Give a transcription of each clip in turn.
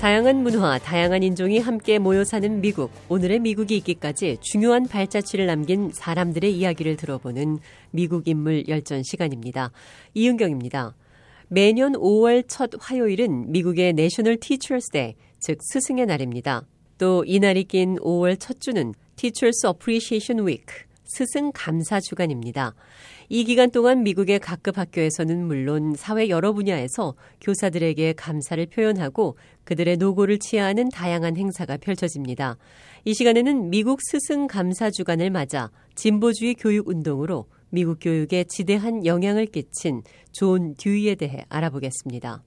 다양한 문화, 다양한 인종이 함께 모여 사는 미국. 오늘의 미국이 있기까지 중요한 발자취를 남긴 사람들의 이야기를 들어보는 미국 인물 열전 시간입니다. 이은경입니다. 매년 5월 첫 화요일은 미국의 National Teachers Day, 즉 스승의 날입니다. 또 이날이 낀 5월 첫 주는 Teachers Appreciation Week, 스승 감사 주간입니다. 이 기간 동안 미국의 각급 학교에서는 물론 사회 여러 분야에서 교사들에게 감사를 표현하고 그들의 노고를 치하하는 다양한 행사가 펼쳐집니다. 이 시간에는 미국 스승 감사 주간을 맞아 진보주의 교육 운동으로 미국 교육에 지대한 영향을 끼친 존 듀이에 대해 알아보겠습니다.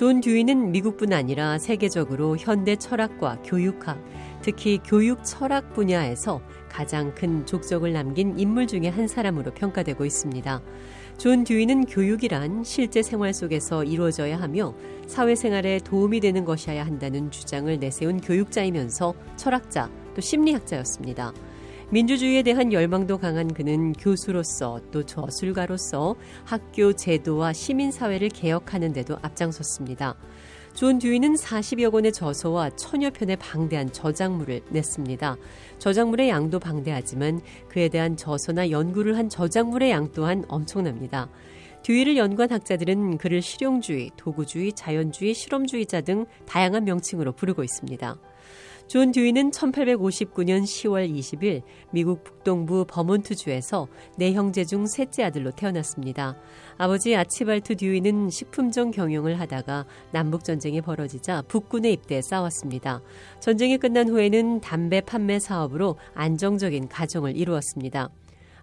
존 듀이는 미국뿐 아니라 세계적으로 현대 철학과 교육학, 특히 교육 철학 분야에서 가장 큰 족적을 남긴 인물 중의 한 사람으로 평가되고 있습니다. 존 듀이는 교육이란 실제 생활 속에서 이루어져야 하며 사회생활에 도움이 되는 것이어야 한다는 주장을 내세운 교육자이면서 철학자 또 심리학자였습니다. 민주주의에 대한 열망도 강한 그는 교수로서 또 저술가로서 학교 제도와 시민사회를 개혁하는 데도 앞장섰습니다. 존 듀이는 40여 권의 저서와 천여 편의 방대한 저작물을 냈습니다. 저작물의 양도 방대하지만 그에 대한 저서나 연구를 한 저작물의 양 또한 엄청납니다. 듀이를 연구한 학자들은 그를 실용주의, 도구주의, 자연주의, 실험주의자 등 다양한 명칭으로 부르고 있습니다. 존 듀이는 1859년 10월 20일 미국 북동부 버몬트주에서 네 형제 중 셋째 아들로 태어났습니다. 아버지 아치발트 듀이는 식품점 경영을 하다가 남북 전쟁이 벌어지자 북군에 입대해 싸웠습니다. 전쟁이 끝난 후에는 담배 판매 사업으로 안정적인 가정을 이루었습니다.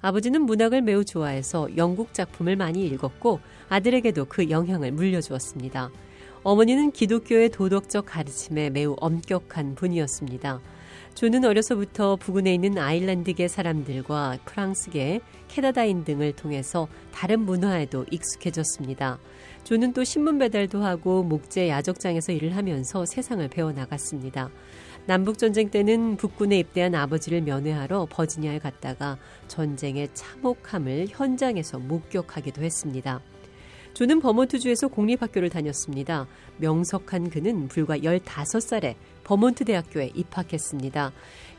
아버지는 문학을 매우 좋아해서 영국 작품을 많이 읽었고 아들에게도 그 영향을 물려주었습니다. 어머니는 기독교의 도덕적 가르침에 매우 엄격한 분이었습니다. 존은 어려서부터 부근에 있는 아일랜드계 사람들과 프랑스계, 캐나다인 등을 통해서 다른 문화에도 익숙해졌습니다. 존은 또 신문 배달도 하고 목재 야적장에서 일을 하면서 세상을 배워나갔습니다. 남북전쟁 때는 북군에 입대한 아버지를 면회하러 버지니아에 갔다가 전쟁의 참혹함을 현장에서 목격하기도 했습니다. 조는 버몬트주에서 공립학교를 다녔습니다. 명석한 그는 불과 15살에 버몬트 대학교에 입학했습니다.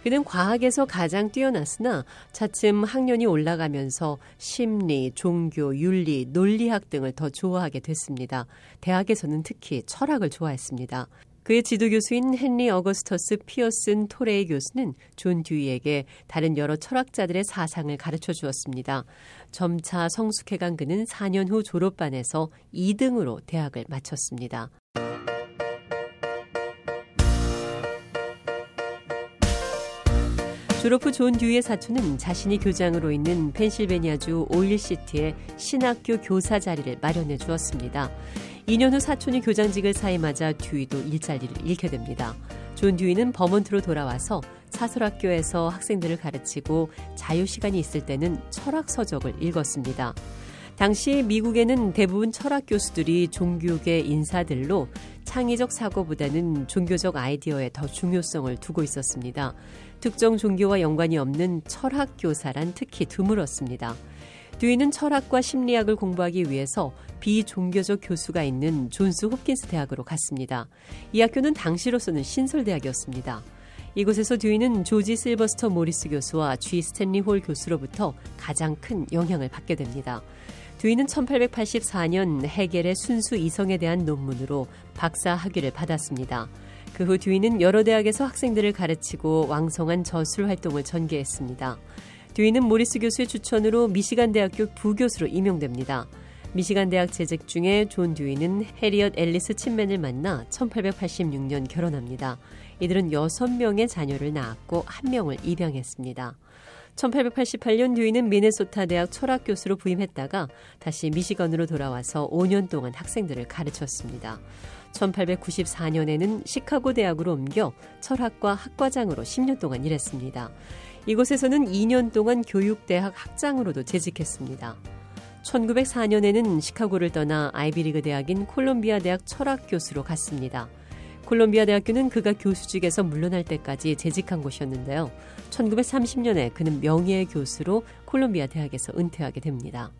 그는 과학에서 가장 뛰어났으나 차츰 학년이 올라가면서 심리, 종교, 윤리, 논리학 등을 더 좋아하게 됐습니다. 대학에서는 특히 철학을 좋아했습니다. 그의 지도 교수인 헨리 어거스터스 피어슨 토레이 교수는 존 듀이에게 다른 여러 철학자들의 사상을 가르쳐 주었습니다. 점차 성숙해간 그는 4년 후 졸업반에서 2등으로 대학을 마쳤습니다. 졸업 후 존 듀이의 사촌은 자신이 교장으로 있는 펜실베니아주 오일시티의 신학교 교사 자리를 마련해 주었습니다. 2년 후 사촌이 교장직을 사임하자 듀이도 일자리를 잃게 됩니다. 존 듀이는 버몬트로 돌아와서 사설학교에서 학생들을 가르치고 자유시간이 있을 때는 철학 서적을 읽었습니다. 당시 미국에는 대부분 철학 교수들이 종교계 인사들로 창의적 사고보다는 종교적 아이디어에 더 중요성을 두고 있었습니다. 특정 종교와 연관이 없는 철학 교사란 특히 드물었습니다. 듀이는 철학과 심리학을 공부하기 위해서 비종교적 교수가 있는 존스 홉킨스 대학으로 갔습니다. 이 학교는 당시로서는 신설대학이었습니다. 이곳에서 듀이는 조지 실버스터 모리스 교수와 G 스탠리 홀 교수로부터 가장 큰 영향을 받게 됩니다. 듀이는 1884년 헤겔의 순수 이성에 대한 논문으로 박사 학위를 받았습니다. 그 후 듀이는 여러 대학에서 학생들을 가르치고 왕성한 저술 활동을 전개했습니다. 듀이는 모리스 교수의 추천으로 미시간 대학교 부교수로 임용됩니다. 미시간 대학 재직 중에 존 듀이는 해리엇 앨리스 칩맨을 만나 1886년 결혼합니다. 이들은 6명의 자녀를 낳았고 1명을 입양했습니다. 1888년 듀이는 미네소타 대학 철학 교수로 부임했다가 다시 미시건으로 돌아와서 5년 동안 학생들을 가르쳤습니다. 1894년에는 시카고 대학으로 옮겨 철학과 학과장으로 10년 동안 일했습니다. 이곳에서는 2년 동안 교육대학 학장으로도 재직했습니다. 1904년에는 시카고를 떠나 아이비리그 대학인 콜롬비아 대학 철학 교수로 갔습니다. 콜롬비아 대학교는 그가 교수직에서 물러날 때까지 재직한 곳이었는데요. 1930년에 그는 명예의 교수로 콜롬비아 대학에서 은퇴하게 됩니다.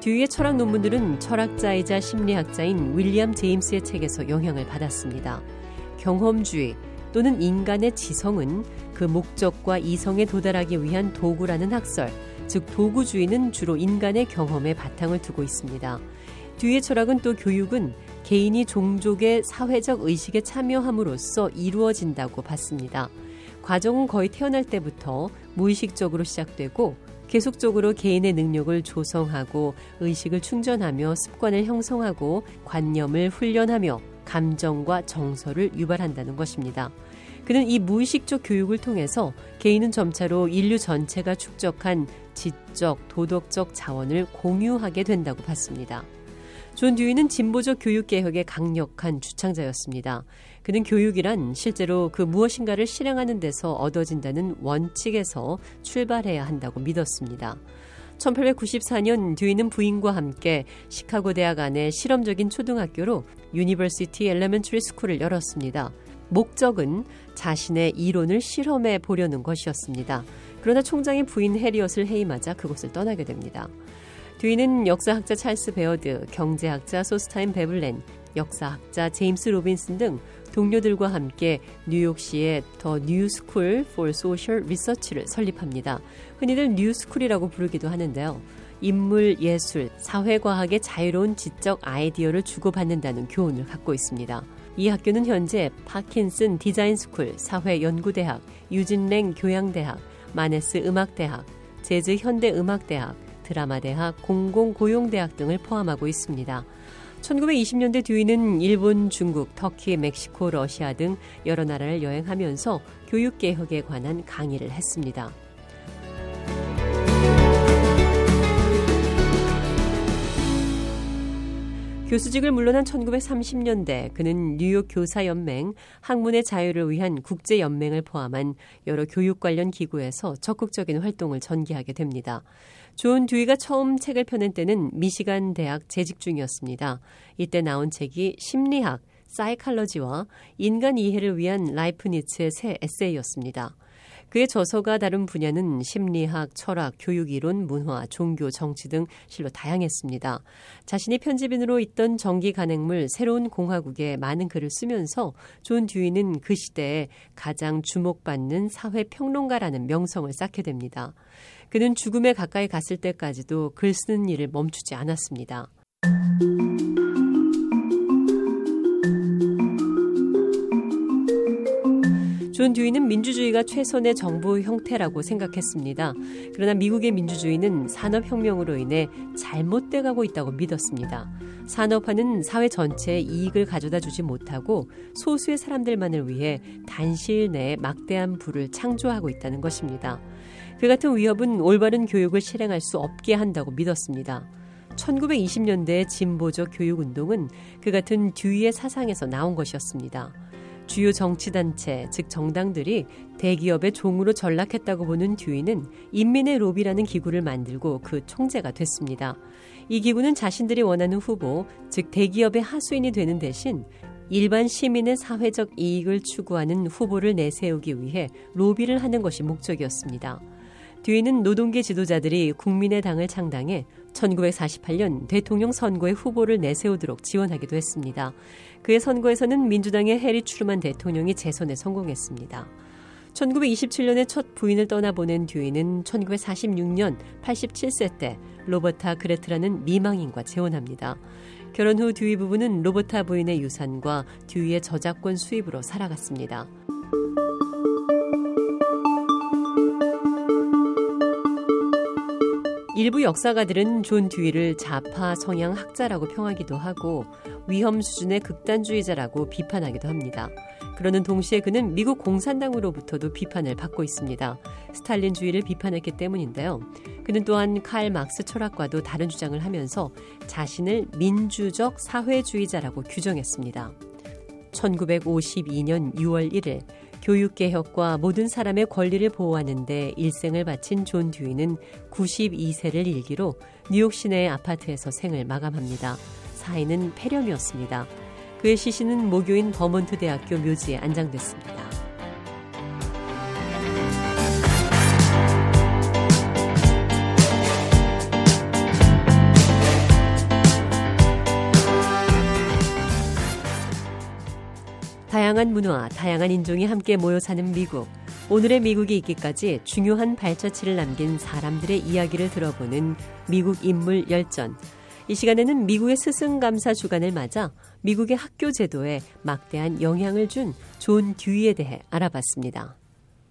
듀이의 철학 논문들은 철학자이자 심리학자인 윌리엄 제임스의 책에서 영향을 받았습니다. 경험주의 또는 인간의 지성은 그 목적과 이성에 도달하기 위한 도구라는 학설, 즉 도구주의는 주로 인간의 경험에 바탕을 두고 있습니다. 듀이의 철학은 또 교육은 개인이 종족의 사회적 의식에 참여함으로써 이루어진다고 봤습니다. 과정은 거의 태어날 때부터 무의식적으로 시작되고 계속적으로 개인의 능력을 조성하고 의식을 충전하며 습관을 형성하고 관념을 훈련하며 감정과 정서를 유발한다는 것입니다. 그는 이 무의식적 교육을 통해서 개인은 점차로 인류 전체가 축적한 지적, 도덕적 자원을 공유하게 된다고 봤습니다. 존 듀이는 진보적 교육 개혁의 강력한 주창자였습니다. 그는 교육이란 실제로 그 무엇인가를 실행하는 데서 얻어진다는 원칙에서 출발해야 한다고 믿었습니다. 1894년 듀이는 부인과 함께 시카고 대학 안에 실험적인 초등학교로 University Elementary School을 열었습니다. 목적은 자신의 이론을 실험해 보려는 것이었습니다. 그러나 총장이 부인 해리엇을 해임하자 그곳을 떠나게 됩니다. 듀이는 역사학자 찰스 베어드, 경제학자 소스타인 베블렌, 역사학자 제임스 로빈슨 등 동료들과 함께 뉴욕시의 The New School for Social Research를 설립합니다. 흔히들 New School이라고 부르기도 하는데요. 인문, 예술, 사회과학의 자유로운 지적 아이디어를 주고받는다는 교훈을 갖고 있습니다. 이 학교는 현재 파슨스 디자인스쿨, 사회연구대학, 유진랭 교양대학, 마네스 음악대학, 재즈 현대음악대학, 드라마대학, 공공고용대학 등을 포함하고 있습니다. 1920년대 뒤에는 일본, 중국, 터키, 멕시코, 러시아 등 여러 나라를 여행하면서 교육개혁에 관한 강의를 했습니다. 교수직을 물러난 1930년대 그는 뉴욕 교사연맹, 학문의 자유를 위한 국제연맹을 포함한 여러 교육 관련 기구에서 적극적인 활동을 전개하게 됩니다. 존 듀이가 처음 책을 펴낸 때는 미시간 대학 재직 중이었습니다. 이때 나온 책이 심리학, 사이칼러지와 인간 이해를 위한 라이프니츠의 새 에세이였습니다. 그의 저서가 다룬 분야는 심리학, 철학, 교육이론, 문화, 종교, 정치 등 실로 다양했습니다. 자신이 편집인으로 있던 정기 간행물 새로운 공화국에 많은 글을 쓰면서 존 듀이는 그 시대에 가장 주목받는 사회 평론가라는 명성을 쌓게 됩니다. 그는 죽음에 가까이 갔을 때까지도 글 쓰는 일을 멈추지 않았습니다. 존 듀이는 민주주의가 최선의 정부 형태라고 생각했습니다. 그러나 미국의 민주주의는 산업혁명으로 인해 잘못돼 가고 있다고 믿었습니다. 산업화는 사회 전체에 이익을 가져다 주지 못하고 소수의 사람들만을 위해 단실 내에 막대한 부를 창조하고 있다는 것입니다. 그 같은 위협은 올바른 교육을 실행할 수 없게 한다고 믿었습니다. 1920년대 진보적 교육운동은 그 같은 듀이의 사상에서 나온 것이었습니다. 주요 정치단체, 즉 정당들이 대기업의 종으로 전락했다고 보는 듀이는 인민의 로비라는 기구를 만들고 그 총재가 됐습니다. 이 기구는 자신들이 원하는 후보, 즉 대기업의 하수인이 되는 대신 일반 시민의 사회적 이익을 추구하는 후보를 내세우기 위해 로비를 하는 것이 목적이었습니다. 뒤에는 노동계 지도자들이 국민의 당을 창당해 1948년 대통령 선거에 후보를 내세우도록 지원하기도 했습니다. 그의 선거에서는 민주당의 해리 추르만 대통령이 재선에 성공했습니다. 1927년에 첫 부인을 떠나보낸 듀이는 1946년 87세 때 로버타 그레트라는 미망인과 재혼합니다. 결혼 후 듀이 부부는 로버타 부인의 유산과 듀이의 저작권 수입으로 살아갔습니다. 일부 역사가들은 존 듀이를 좌파 성향 학자라고 평하기도 하고 위험 수준의 극단주의자라고 비판하기도 합니다. 그러는 동시에 그는 미국 공산당으로부터도 비판을 받고 있습니다. 스탈린주의를 비판했기 때문인데요. 그는 또한 칼 막스 철학과도 다른 주장을 하면서 자신을 민주적 사회주의자라고 규정했습니다. 1952년 6월 1일 교육개혁과 모든 사람의 권리를 보호하는데 일생을 바친 존 듀이는 92세를 일기로 뉴욕 시내의 아파트에서 생을 마감합니다. 사인은 폐렴이었습니다. 그의 시신은 모교인 버몬트 대학교 묘지에 안장됐습니다. 다양한 문화, 다양한 인종이 함께 모여 사는 미국. 오늘의 미국이 있기까지 중요한 발자취를 남긴 사람들의 이야기를 들어보는 미국 인물 열전. 이 시간에는 미국의 스승 감사 주간을 맞아 미국의 학교 제도에 막대한 영향을 준 존 듀이에 대해 알아봤습니다.